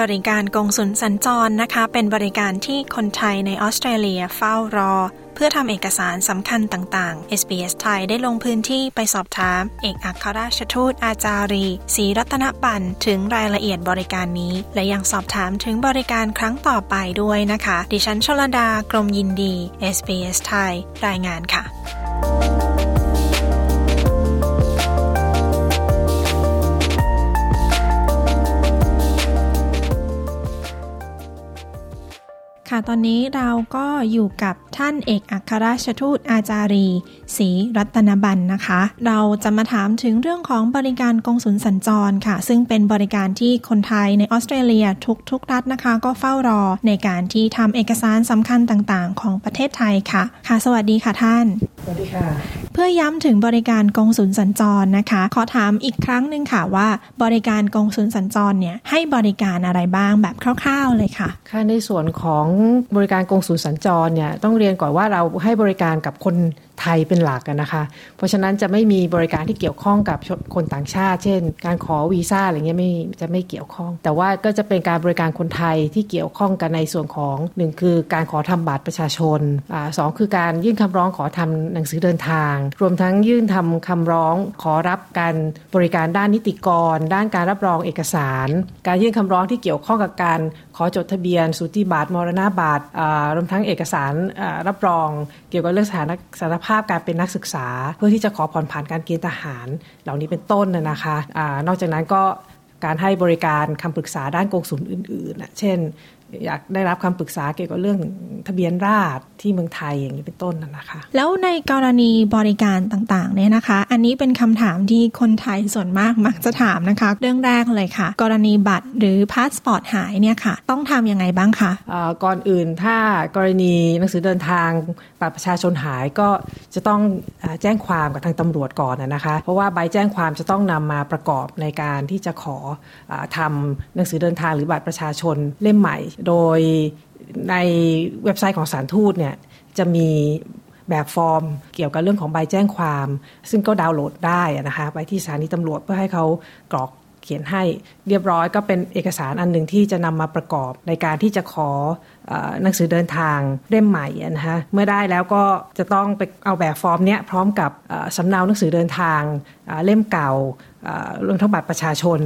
บริการกงสุลสัญจรนะคะ เป็นบริการที่คนไทยในออสเตรเลียเฝ้ารอ เพื่อทำเอกสารสำคัญต่างๆ SBS ไทยได้ลงพื้นที่ไปสอบถาม เอกอัครราชทูตอาจารีศรีรัตนปันถึงรายละเอียดบริการนี้ และยังสอบถามถึงบริการครั้งต่อไปด้วยนะคะ ดิฉันชลดากรมยินดี SBS ไทย รายงานค่ะ ค่ะ ตอนนี้เราก็อยู่กับท่านเอกอัครราชทูตอาจารีศรีรัตนบันนะคะ เราจะมาถามถึงเรื่องของบริการกงสุลสัญจรค่ะ ซึ่งเป็นบริการที่คนไทยในออสเตรเลียทุกทุกรัฐนะคะ ก็เฝ้ารอในการที่ทำเอกสารสำคัญต่างๆ ของประเทศไทยค่ะ ค่ะ สวัสดีค่ะท่าน สวัสดีค่ะ เพื่อย้ำถึงบริการกงสุลสัญจรนะคะ ขอถามอีกครั้งหนึ่งค่ะว่า บริการกงสุลสัญจรเนี่ยให้บริการอะไรบ้างแบบคร่าว ๆเลยค่ะ ค่ะในส่วนของบริการกงสุลสัญจรเนี่ยต้องเรียนก่อนว่าเราให้บริการกับคนไทยเป็นหลักนะคะ เพราะฉะนั้นจะไม่มีบริการที่เกี่ยวข้องกับคนต่างชาติ เช่น การขอวีซ่าอะไรเงี้ยไม่จะไม่เกี่ยวข้อง แต่ว่าก็จะเป็นการบริการคนไทยที่เกี่ยวข้องกันในส่วนของหนึ่งคือการขอทำบัตรประชาชนอสองคือการยื่นคำร้องขอทำหนังสือเดินทาง รวมทั้งยื่นทำคำร้องขอรับการบริการด้านนิติกร ด้านการรับรองเอกสาร การยื่นคำร้องที่เกี่ยวข้องกับการขอจดทะเบียนสูติบัตรมรณบัตรรวมทั้งเอกสารรับรอง เกี่ยวกับเรื่องสถานสารภาพการเป็นนักศึกษา เพื่อที่จะขอผ่อนผันการเกณฑ์ทหาร เหล่านี้เป็นต้นนะคะอนอกจากนั้นก็การให้บริการคำปรึกษาด้านกงสุลอื่นๆ เช่น อยากได้รับคำปรึกษาเกี่ยวกับเรื่องทะเบียนราษฎรที่เมืองไทยอย่างนี้เป็นต้นนะคะ แล้วในกรณีบริการต่างๆเนี่ยนะคะ อันนี้เป็นคำถามที่คนไทยส่วนมากมักจะถามนะคะ เรื่องแรกเลยค่ะ กรณีบัตรหรือพาสปอร์ตหายเนี่ยค่ะ ต้องทำยังไงบ้างคะก่อนอื่นถ้ากรณีหนังสือเดินทางบัตรประชาชนหายก็จะต้องแจ้งความกับทางตำรวจก่อนนะคะ เพราะว่าใบแจ้งความจะต้องนำมาประกอบในการที่จะขออทำหนังสือเดินทางหรือบัตรประชาชนเล่มใหม่โดยในเว็บไซต์ของสารทูตเนี่ยจะมีแบบฟอร์มเกี่ยวกับเรื่องของใบแจ้งความ ซึ่งก็ดาวน์โหลดได้นะคะไปที่สถานีตำรวจเพื่อให้เขากรอกเขียนให้เรียบร้อยก็เป็นเอกสารอันหนึ่งที่จะนำมาประกอบในการที่จะขอ หนังสือเดินทางเล่มใหม่นะคะเมื่อได้แล้วก็จะต้องไปเอาแบบฟอร์มเนี้ยพร้อมกับสำเนาหนังสือเดินทางเล่มเก่ารื่องทั้งบัตรประชาชน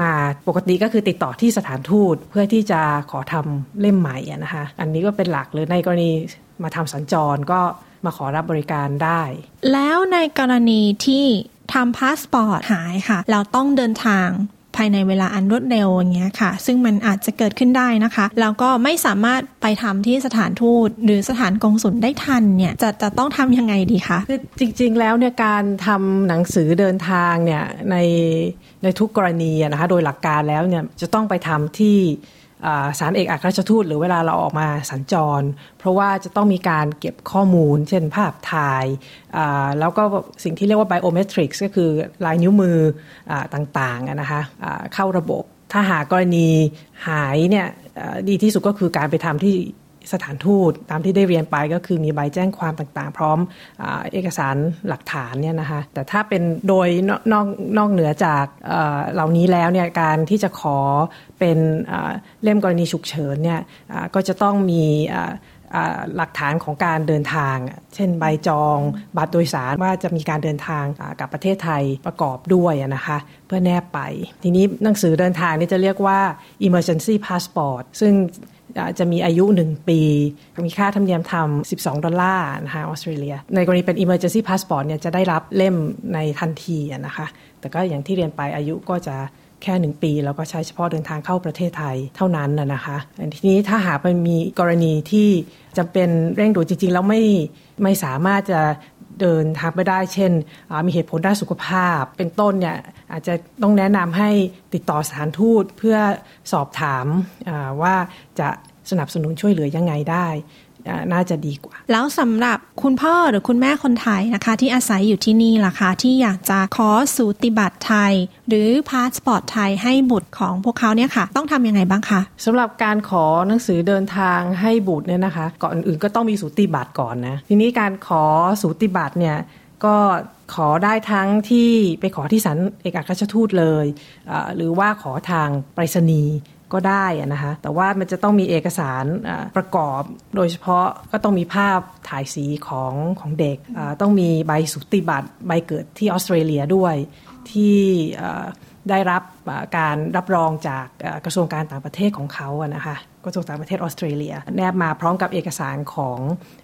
มาปกติก็คือติดต่อที่สถานทูตเพื่อที่จะขอทำเล่มใหม่นะคะอันนี้ก็เป็นหลักเลยในกรณีมาทำสัญจรก็มาขอรับบริการได้ แล้วในกรณีที่ทำพาสปอร์ตหายค่ะ เราต้องเดินทาง ภายในเวลาอันรวดเร็วอย่างเงี้ยค่ะ ซึ่งมันอาจจะเกิดขึ้นได้นะคะ แล้วก็ไม่สามารถไปทำที่สถานทูต หรือสถานกงสุลได้ทันเนี่ยจะจะต้องทำยังไงดีคะคือจริง ๆ แล้วเนี่ยการทำหนังสือเดินทางเนี่ยในในทุกกรณีนะคะโดยหลักการแล้วเนี่ยจะต้องไปทำที่ สารเอกอัครราชทูตหรือเวลาเราออกมาสัญจร เพราะว่าจะต้องมีการเก็บข้อมูล เช่นภาพถ่าย แล้วก็สิ่งที่เรียกว่าไบโอเมตริกส์ก็คือลายนิ้วมืออต่างๆนะคะเข้าระบบ ถ้าหากกรณีหายเนี่ยดีที่สุดก็คือการไปทำที่ สถานทูตตามที่ได้เรียนไปก็คือมีใบแจ้งความต่างๆ พร้อมอเอกสารหลักฐานเนี่ยนะคะแต่ถ้าเป็นโดยนอกนอกเหนือจากเหล่านี้แล้วเนี่ยการที่จะขอเป็นเล่มกรณีฉุกเฉินเนี่ยก็จะต้องมีหลักฐานของการเดินทาง เช่นใบจอง บัตรโดยสารว่าจะมีการเดินทางกับประเทศไทยประกอบด้วยนะคะเพื่อแนบไป ทีนี้หนังสือเดินทางนี่จะเรียกว่า emergency passport ซึ่ง จะมีอายุ 1 ปี มีค่าธรรมเนียมทำ12 ดอลลาร์นะคะออสเตรเลีย ในกรณีเป็น emergency passport เนี่ยจะได้รับเล่มในทันทีนะคะ แต่ก็อย่างที่เรียนไปอายุก็จะแค่หนึ่งปี แล้วก็ใช้เฉพาะเดินทางเข้าประเทศไทยเท่านั้นนะคะทีนี้ถ้าหากมันมีกรณีที่จะเป็นเร่งด่วนจริง ๆ แล้วไม่ไม่สามารถจะ เดินทางไปได้ เช่น มีเหตุผลด้านสุขภาพ เป็นต้นเนี่ยอาจจะต้องแนะนำให้ติดต่อสถานทูตเพื่อสอบถามว่าจะสนับสนุนช่วยเหลือยังไงได้ น่าจะดีกว่า แล้วสำหรับคุณพ่อหรือคุณแม่คนไทยนะคะ ที่อาศัยอยู่ที่นี่ล่ะคะ ที่อยากจะขอสูติบัตรไทย หรือพาสปอร์ตไทยให้บุตรของพวกเขาเนี่ยค่ะ ต้องทำยังไงบ้างคะสำหรับการขอหนังสือเดินทางให้บุตรเนี่ยนะคะ ก่อนอื่นก็ต้องมีสูติบัตรก่อนนะทีนี้การขอสูติบัตรเนี่ยก็ขอได้ทั้งที่ไปขอที่สันเอกอัครราชทูตเลย หรือว่าขอทางไปรษณีย์ ก็ได้นะคะแต่ว่ามันจะต้องมีเอกสารประกอบโดยเฉพาะก็ต้องมีภาพถ่ายสีของของเด็กต้องมีใบสุติบัตรใบเกิดที่ออสเตรเลียด้วยที่ได้รับการรับรองจากกระทรวงการต่างประเทศของเขาอะนะคะกระทรวงต่างประเทศออสเตรเลีย แนบมาพร้อมกับเอกสารของ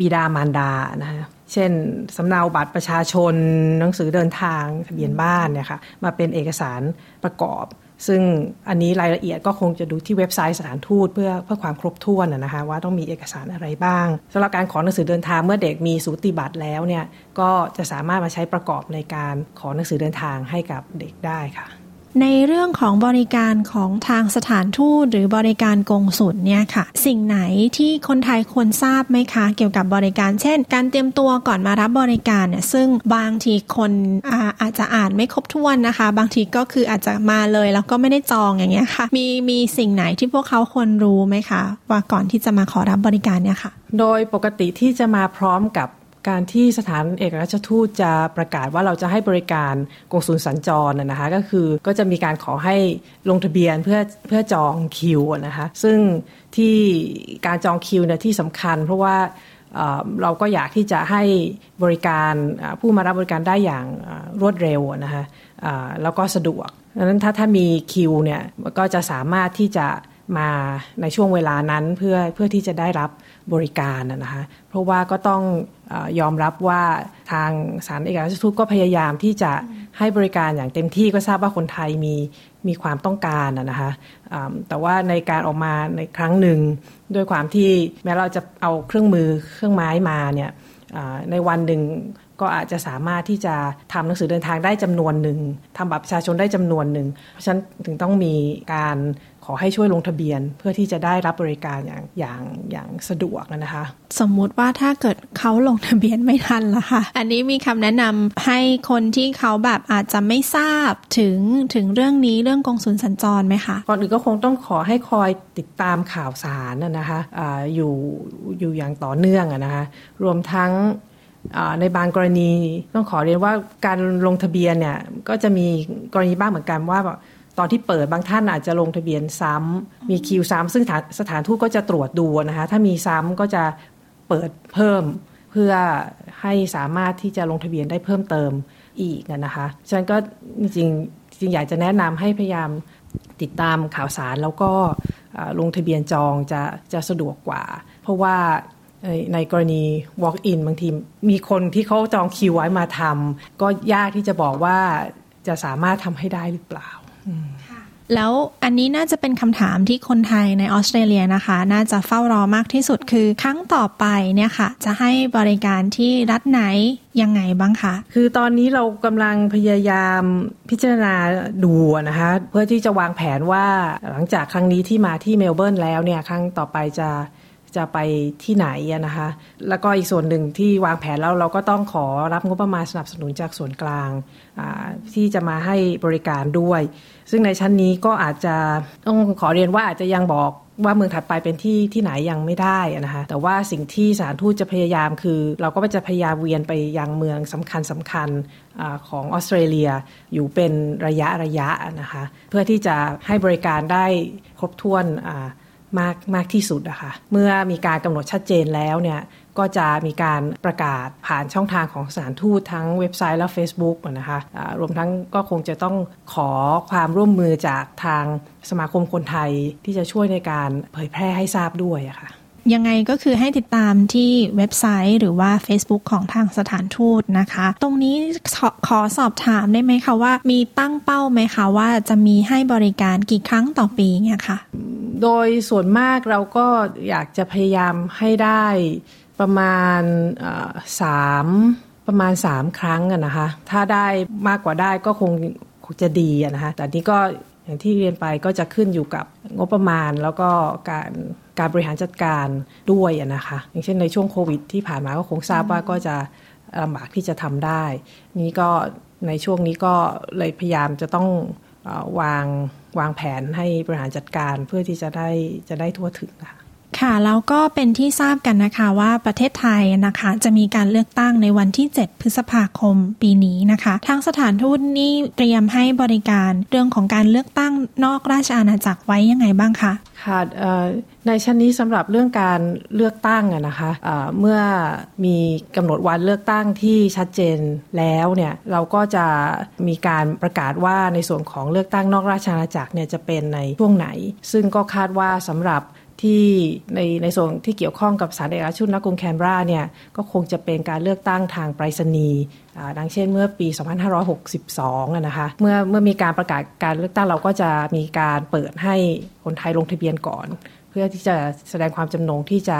บิดามารดานะคะเช่นสำเนาบัตรประชาชนหนังสือเดินทางทะเบียนบ้านเนี่ยค่ะมาเป็นเอกสารประกอบ ซึ่งอันนี้รายละเอียดก็คงจะดูที่เว็บไซต์สถานทูตเพื่อเพื่อความครบถ้วนนะคะว่าต้องมีเอกสารอะไรบ้างสำหรับการขอหนังสือเดินทางเมื่อเด็กมีสูติบัตรแล้วเนี่ยก็จะสามารถมาใช้ประกอบในการขอหนังสือเดินทางให้กับเด็กได้ค่ะ ในเรื่องของบริการของทางสถานทูตหรือบริการกงสุลเนี่ยค่ะ สิ่งไหนที่คนไทยควรทราบไหมคะ เกี่ยวกับบริการ เช่น การเตรียมตัวก่อนมารับบริการเนี่ยซึ่งบางทีคนอาอาจจะอ่านไม่ครบถ้วนนะคะ บางทีก็คืออาจจะมาเลยแล้วก็ไม่ได้จองอย่างเงี้ยค่ะ มีมีสิ่งไหนที่พวกเขาควรรู้ไหมคะ ว่าก่อนที่จะมาขอรับบริการเนี่ยค่ะ โดยปกติที่จะมาพร้อมกับ การที่สถานเอกอัครราชทูตจะประกาศว่าเราจะให้บริการกงสุลสัญจรนะคะก็คือก็จะมีการขอให้ลงทะเบียนเพื่อเพื่อจองคิวนะคะซึ่งที่การจองคิวเนี่ยที่สำคัญ เพราะว่าเราก็อยากที่จะให้บริการผู้มารับบริการได้อย่างรวดเร็วนะคะแล้วก็สะดวกดังนั้นถ้าถ้ามีคิวเนี่ยก็จะสามารถที่จะมาในช่วงเวลานั้นเพื่อเพื่อที่จะได้รับ บริการนะคะเพราะว่าก็ต้องยอมรับว่าทางสารเอกอัครราชทูตก็พยายามที่จะให้บริการอย่างเต็มที่ก็ทราบว่าคนไทยมีมีความต้องการนะคะแต่ว่าในการออกมาในครั้งหนึ่งด้วยความที่แม้เราจะเอาเครื่องมือเครื่องไม้มาเนี่ยในวันหนึ่ง ก็อาจจะสามารถที่จะทำหนังสือเดินทางได้จำนวนหนึ่งทำบัตรประชาชนได้จำนวนหนึ่งเพราะฉะนั้นถึงต้องมีการขอให้ช่วยลงทะเบียนเพื่อที่จะได้รับบริการอย่างอย่างอย่างสะดวกนะคะ สมมุติว่าถ้าเกิดเขาลงทะเบียนไม่ทันล่ะคะอันนี้มีคำแนะนำให้คนที่เขาแบบอาจจะไม่ทราบถึงถึงเรื่องนี้เรื่องกองสุนสัญจรไหมคะก่อนอื่นก็คงต้องขอให้คอยติดตามข่าวสารนะคะอะอยู่อยู่อย่างต่อเนื่องนะคะ รวมทั้ง ในบางกรณีต้องขอเรียนว่าการลงทะเบียนเนี่ยก็จะมีกรณีบ้างเหมือนกันว่าตอนที่เปิดบางท่านอาจจะลงทะเบียนซ้ำมีคิวซ้ำซึ่งสถานทูตก็จะตรวจดูนะคะถ้ามีซ้ำก็จะเปิดเพิ่มเพื่อให้สามารถที่จะลงทะเบียนได้เพิ่มเติมอีกนะคะฉะนั้นก็จริงจริงอยากจะแนะนำให้พยายามติดตามข่าวสารแล้วก็ลงทะเบียนจองจะจะสะดวกกว่า เพราะว่า ในกรณี walk in บางทีมีคนที่เขาจองคิวไว้มาทำก็ยากที่จะบอกว่าจะสามารถทำให้ได้หรือเปล่าแล้วอันนี้น่าจะเป็นคำถามที่คนไทยในออสเตรเลียนะคะ น่าจะเฝ้ารอมากที่สุดคือ ครั้งต่อไปเนี่ยค่ะ จะให้บริการที่รัฐไหนยังไงบ้างคะ คือตอนนี้เรากำลังพยายามพิจารณาดูนะคะ เพื่อที่จะวางแผนว่าหลังจากครั้งนี้ที่มาที่เมลเบิร์นแล้วเนี่ย ครั้งต่อไปจะ จะไปที่ไหนนะคะ แล้วก็อีกส่วนหนึ่งที่วางแผนแล้วเราก็ต้องขอรับงบประมาณสนับสนุนจากส่วนกลางที่จะมาให้บริการด้วย ซึ่งในชั้นนี้ก็อาจจะต้องขอเรียนว่าอาจจะยังบอกว่าเมืองถัดไปเป็นที่ที่ไหนยังไม่ได้นะคะแต่ว่าสิ่งที่สารทูตจะพยายามคือ เราก็จะพยายามเวียนไปยังเมืองสำคัญสำคัญอของออสเตรเลียอยู่เป็นระยะระยะนะคะเพื่อที่จะให้บริการได้ครบถ้วน มากมากที่สุดนะคะเมื่อมีการกำหนดชัดเจนแล้วเนี่ยก็จะมีการประกาศผ่านช่องทางของสถานทูตทั้งเว็บไซต์และ Facebook นะคะะรวมทั้งก็คงจะต้องขอความร่วมมือจากทางสมาคมคนไทยที่จะช่วยในการเผยแพร่ให้ทราบด้วยะคะ่ะ ยังไงก็คือให้ติดตามที่เว็บไซต์หรือว่า Facebook ของทางสถานทูตนะคะ ตรงนี้ขอสอบถามได้ไหมคะว่า มีตั้งเป้าไหมคะว่าจะมีให้บริการกี่ครั้งต่อปีเนี่ยคะ่ะโดยส่วนมากเราก็อยากจะพยายามให้ได้ประมาณสามประมาณสามครั้งนะคะ ถ้าได้มากกว่าได้ก็คงคงจะดีนะคะ แต่นี้ก็ อย่างที่เรียนไปก็จะขึ้นอยู่กับงบประมาณแล้วก็การการบริหารจัดการด้วยนะคะ อย่างเช่นในช่วงโควิด ที่ผ่านมาก็คงทราบว่าก็จะลำบากที่จะทำได้ นี้ก็ในช่วงนี้ก็เลยพยายามจะต้องวางวางแผนให้บริหารจัดการเพื่อที่จะได้จะได้ทั่วถึงค่ะ ค่ะแล้วก็เป็นที่ทราบกันนะคะว่าประเทศไทยนะคะจะมีการเลือกตั้งในวันที่ 7 พฤษภาคมปีนี้นะคะ ทางสถานทูตนี่เตรียมให้บริการเรื่องของการเลือกตั้งนอกราชอาณาจักรไว้ยังไงบ้างคะค่ะในชั้นนี้สำหรับเรื่องการเลือกตั้งนะคะะเมื่อมีกำหนดวันเลือกตั้งที่ชัดเจนแล้วเนี่ยเราก็จะมีการประกาศว่าในส่วนของเลือกตั้งนอกราชอาณาจักรเนี่ยจะเป็นในช่วงไหน ซึ่งก็คาดว่าสำหรับ ที่ในในส่วนที่เกี่ยวข้องกับสารเอกชุนนกรุงแคนเบราเนี่ยก็คงจะเป็นการเลือกตั้งทางไปรษณีย์ดังเช่นเมื่อปี 2562นะคะเมื่อเมื่อมีการประกาศการเลือกตั้งเราก็จะมีการเปิดให้คนไทยลงทะเบียนก่อน เพื่อที่จะแสดงความจำนงที่จะ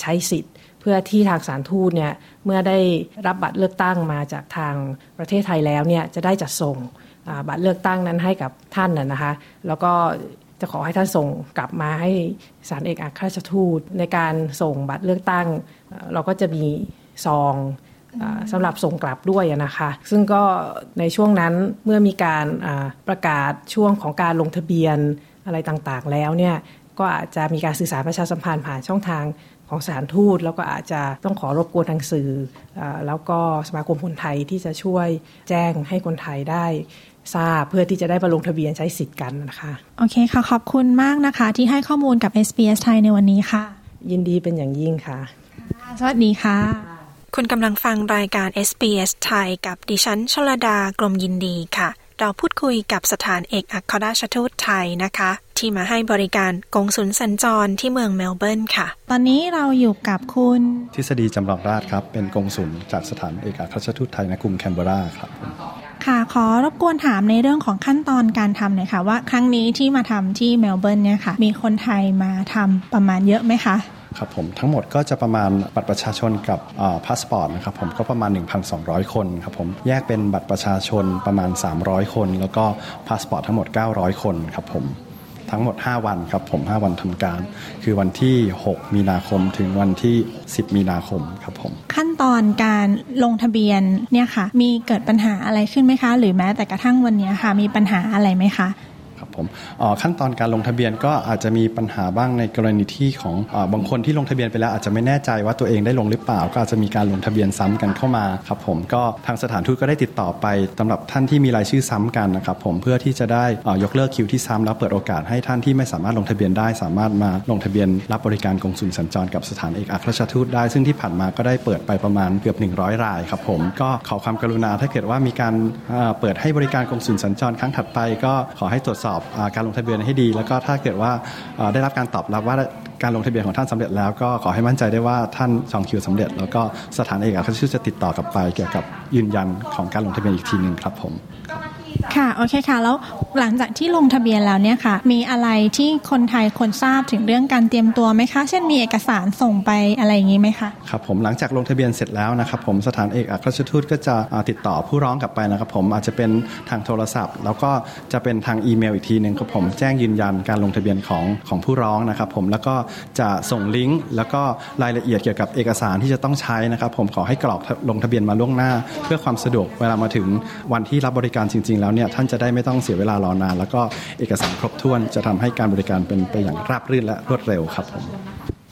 ใช้สิทธิ์เพื่อที่ทางสารทูตเนี่ยเมื่อได้รับบัตรเลือกตั้งมาจากทางประเทศไทยแล้วเนี่ยจะได้จัดส่งบัตรเลือกตั้งนั้นให้กับท่านนะคะ แล้วก็ จะขอให้ท่านส่งกลับมาให้สารเอกอัครราชทูต ในการส่งบัตรเลือกตั้ง เราก็จะมีซองสำหรับส่งกลับด้วยนะคะ ซึ่งก็ในช่วงนั้นเมื่อมีการประกาศช่วงของการลงทะเบียนอะไรต่างๆ แล้วเนี่ยก็อาจจะมีการสื่อสารประชาสัมพันธ์ผ่านช่องทางของสถานทูต แล้วก็อาจจะต้องขอรบกวนทางสื่ออแล้วก็สมาคมคนไทยที่จะช่วยแจ้งให้คนไทยได้ ทราบเพื่อที่จะได้มาลงทะเบียนใช้สิทธิ์กันนะคะ โอเคค่ะ ขอบคุณมากนะคะ ที่ให้ข้อมูลกับ SBS ไทยในวันนี้ค่ะ ยินดีเป็นอย่างยิ่งค่ะ สวัสดีค่ะ คุณกำลังฟังรายการ SBS ไทยกับดิฉันชลดากรมยินดีค่ะ เราพูดคุยกับสถานเอกอัครราชทูตไทยนะคะที่มาให้บริการกงสุลสัญจรที่เมืองเมลเบิร์นค่ะ ตอนนี้เราอยู่กับคุณ ทฤษฎีจำลองราชครับ เป็นกงสุลจากสถานเอกอัครราชทูตไทยในกรุงแคนเบราครับ ค่ะ ขอรบกวนถามในเรื่องของขั้นตอนการทำหน่อยค่ะ ว่าครั้งนี้ที่มาทำที่เมลเบิร์นเนี่ยค่ะ มีคนไทยมาทำประมาณเยอะไหมคะครับผมทั้งหมดก็จะประมาณบัตรประชาชนกับพาสปอร์ตนะครับผมก็ประมาณ 1,200 คนครับผมแยกเป็นบัตรประชาชนประมาณ 300 คน แล้วก็พาสปอร์ตทั้งหมด 900 คนครับผม ทั้งหมด 5 วันครับผม 5 วันทำการ คือวันที่ 6 มีนาคมถึงวันที่ 10 มีนาคมครับผม ขั้นตอนการลงทะเบียนเนี่ยค่ะ มีเกิดปัญหาอะไรขึ้นไหมคะ หรือแม้แต่กระทั่งวันนี้ค่ะ มีปัญหาอะไรไหมคะ ผมขั้นตอนการลงทะเบียนก็อาจจะมีปัญหาบ้างในกรณีที่ของอบางคนที่ลงทะเบียนไปแล้วอาจจะไม่แน่ใจว่าตัวเองได้ลงหรือเปล่า ก็อาจจะมีการลงทะเบียนซ้ำกันเข้ามาครับผมก็ทางสถานทูตก็ได้ติดต่อไปสำหรับท่านที่มีรายชื่อซ้ำกันนะครับผมเพื่อที่จะได้ยกเลิกคิวที่ซ้ำแล้วเปิดโอกาสให้ท่านที่ไม่สามารถลงทะเบียนได้ สามารถมาลงทะเบียนรับบริการกงสุลสัญจรกับสถานเอกอัครราชทูตได้ ซึ่งที่ผ่านมาก็ได้เปิดไปประมาณเกือบ 100 รายครับผมก็ขอความกรุณาถ้าเกิดว่ามีการเปิดให้บริการกงสุลสัญจรครั้งถัดไป ก็ขอให้ตรวจสอบการลงทะเบียนให้ดี แล้วก็ถ้าเกิดว่าได้รับการตอบรับว่าการลงทะเบียนของท่านสำเร็จแล้วก็ขอให้มั่นใจได้ว่าท่านจองคิวสำเร็จ แล้วก็สถานเอกอัครราชทูตจะติดต่อกลับไปเกี่ยวกับยืนยันของการลงทะเบียนอีกทีหนึ่งครับผม ค่ะโอเคค่ะ แล้วหลังจากที่ลงทะเบียนแล้วเนี่ยค่ะ มีอะไรที่คนไทยควรทราบถึงเรื่องการเตรียมตัวไหมคะ เช่นมีเอกสารส่งไปอะไรอย่างนี้ไหมคะครับผมหลังจากลงทะเบียนเสร็จแล้วนะครับผมสถานเอกอัครราชทูตก็จะติดต่อผู้ร้องกลับไปนะครับผมอาจจะเป็นทางโทรศัพท์ แล้วก็จะเป็นทางอีเมลอีกทีหนึ่งครับผมแจ้งยืนยันการลงทะเบียนของของผู้ร้องนะครับผมแล้วก็จะส่งลิงก์แล้วก็รายละเอียดเกี่ยวกับเอกสารที่จะต้องใช้นะครับผมขอให้กรอกลงทะเบียนมาล่วงหน้า เพื่อความสะดวกเวลามาถึงวันที่รับบริการจริง ๆ แล้วเนี่ยท่านจะได้ไม่ต้องเสียเวลารอนาน แล้วก็เอกสารครบถ้วนจะทำให้การบริการเป็นไปอย่างราบรื่นและรวดเร็วครับผม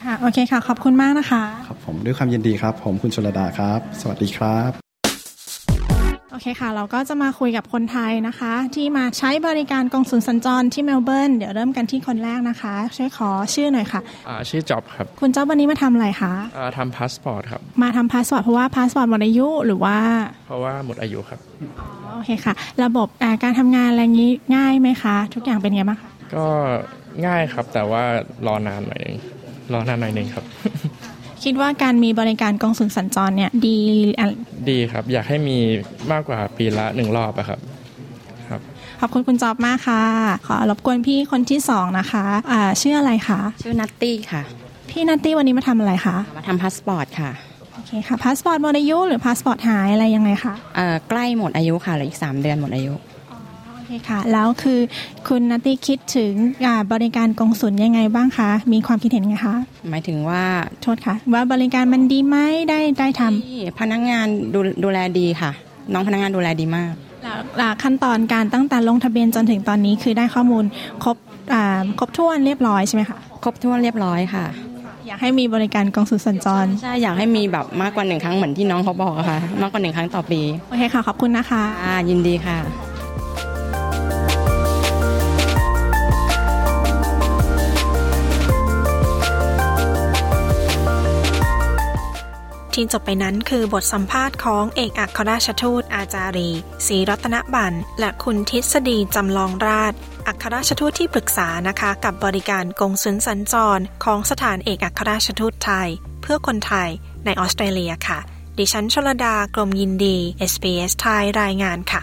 ค่ะโอเคค่ะ ขอบคุณมากนะคะ ครับผมด้วยความยินดีครับ ผมคุณชลดาครับ สวัสดีครับโอ เคค่ะ เราก็จะมาคุยกับคนไทยนะคะ ที่มาใช้บริการกงสุลสัญจรที่เมลเบิร์นเดี๋ยวเริ่มกันที่คนแรกนะคะ ช่วยขอชื่อหน่อยค่ะอ่าชื่อจ็อบครับ คุณจ็อบวันนี้มาทำอะไรคะอ่าทำพาสปอร์ตครับ มาทำพาสปอร์ตเพราะว่าพาสปอร์ตหมดอายุหรือว่า เพราะว่าหมดอายุครับโอเคค่ะ ระบบการทำงานอะไรงี้ง่ายไหมคะ ทุกอย่างเป็นไงบ้างคะก็ง่ายครับแต่ว่ารอนานหน่อยนึงรอนานหน่อยนึงครับ คิดว่าการมีบริการกงสุลสัญจรเนี่ยดีดีครับ อยากให้มีมากกว่าปีละหนึ่งรอบอะครับครับขอบคุณคุณจ็อบมากค่ะ ขอรบกวนพี่คนที่สองนะคะอ่าชื่ออะไรคะชื่อนัตตี้ค่ะ พี่นัตตี้วันนี้มาทำอะไรคะมาทำพาสปอร์ตค่ะโอเคค่ะพาสปอร์ตหมดอายุหรือพาสปอร์ตหายอะไรยังไงคะเอ่อใกล้หมดอายุค่ะเหลืออีกสามเดือนหมดอายุโอ เคเคค่ะ แล้วคือคุณนัตตี้คิดถึงบริการกงสุลยังไงบ้างคะ มีความคิดเห็นไงคะ หมายถึงว่าโทษค่ะ ว่าบริการมันดีไหมได้ได้ทที่พนักงานดูดูแลดีค่ะ น้องพนักงานดูแลดีมากำแล้วแล้วขั้นตอนการตั้งแต่ลงทะเบียนจนถึงตอนนี้คือได้ข้อมูลครบอ่าครบถ้วนเรียบร้อยใช่ไหมคะครบถ้วนเรียบร้อยค่ะ อยากให้มีบริการกงสุลสัญจรใช่อยากให้มีแบบมากกว่าหนึ่งครั้งเหมือนที่น้องเขาบอกอะค่ะ มากกว่าหนึ่งครั้งต่อปีโอเคค่ะขอบคุณนะคะอ่ายินดีค่ะ ที่จบไปนั้นคือบทสัมภาษณ์ของเอกอัครราชทูตอาจารีศรีรัตนบันและคุณทฤษฎีจำลองราชอัครราชทูตที่ปรึกษานะคะกับบริการกงสุลสัญจร ของสถานเอกอัครราชทูตไทย เพื่อคนไทยในออสเตรเลียค่ะ ดิฉันชลดากรมยินดี SBS ไทยรายงานค่ะ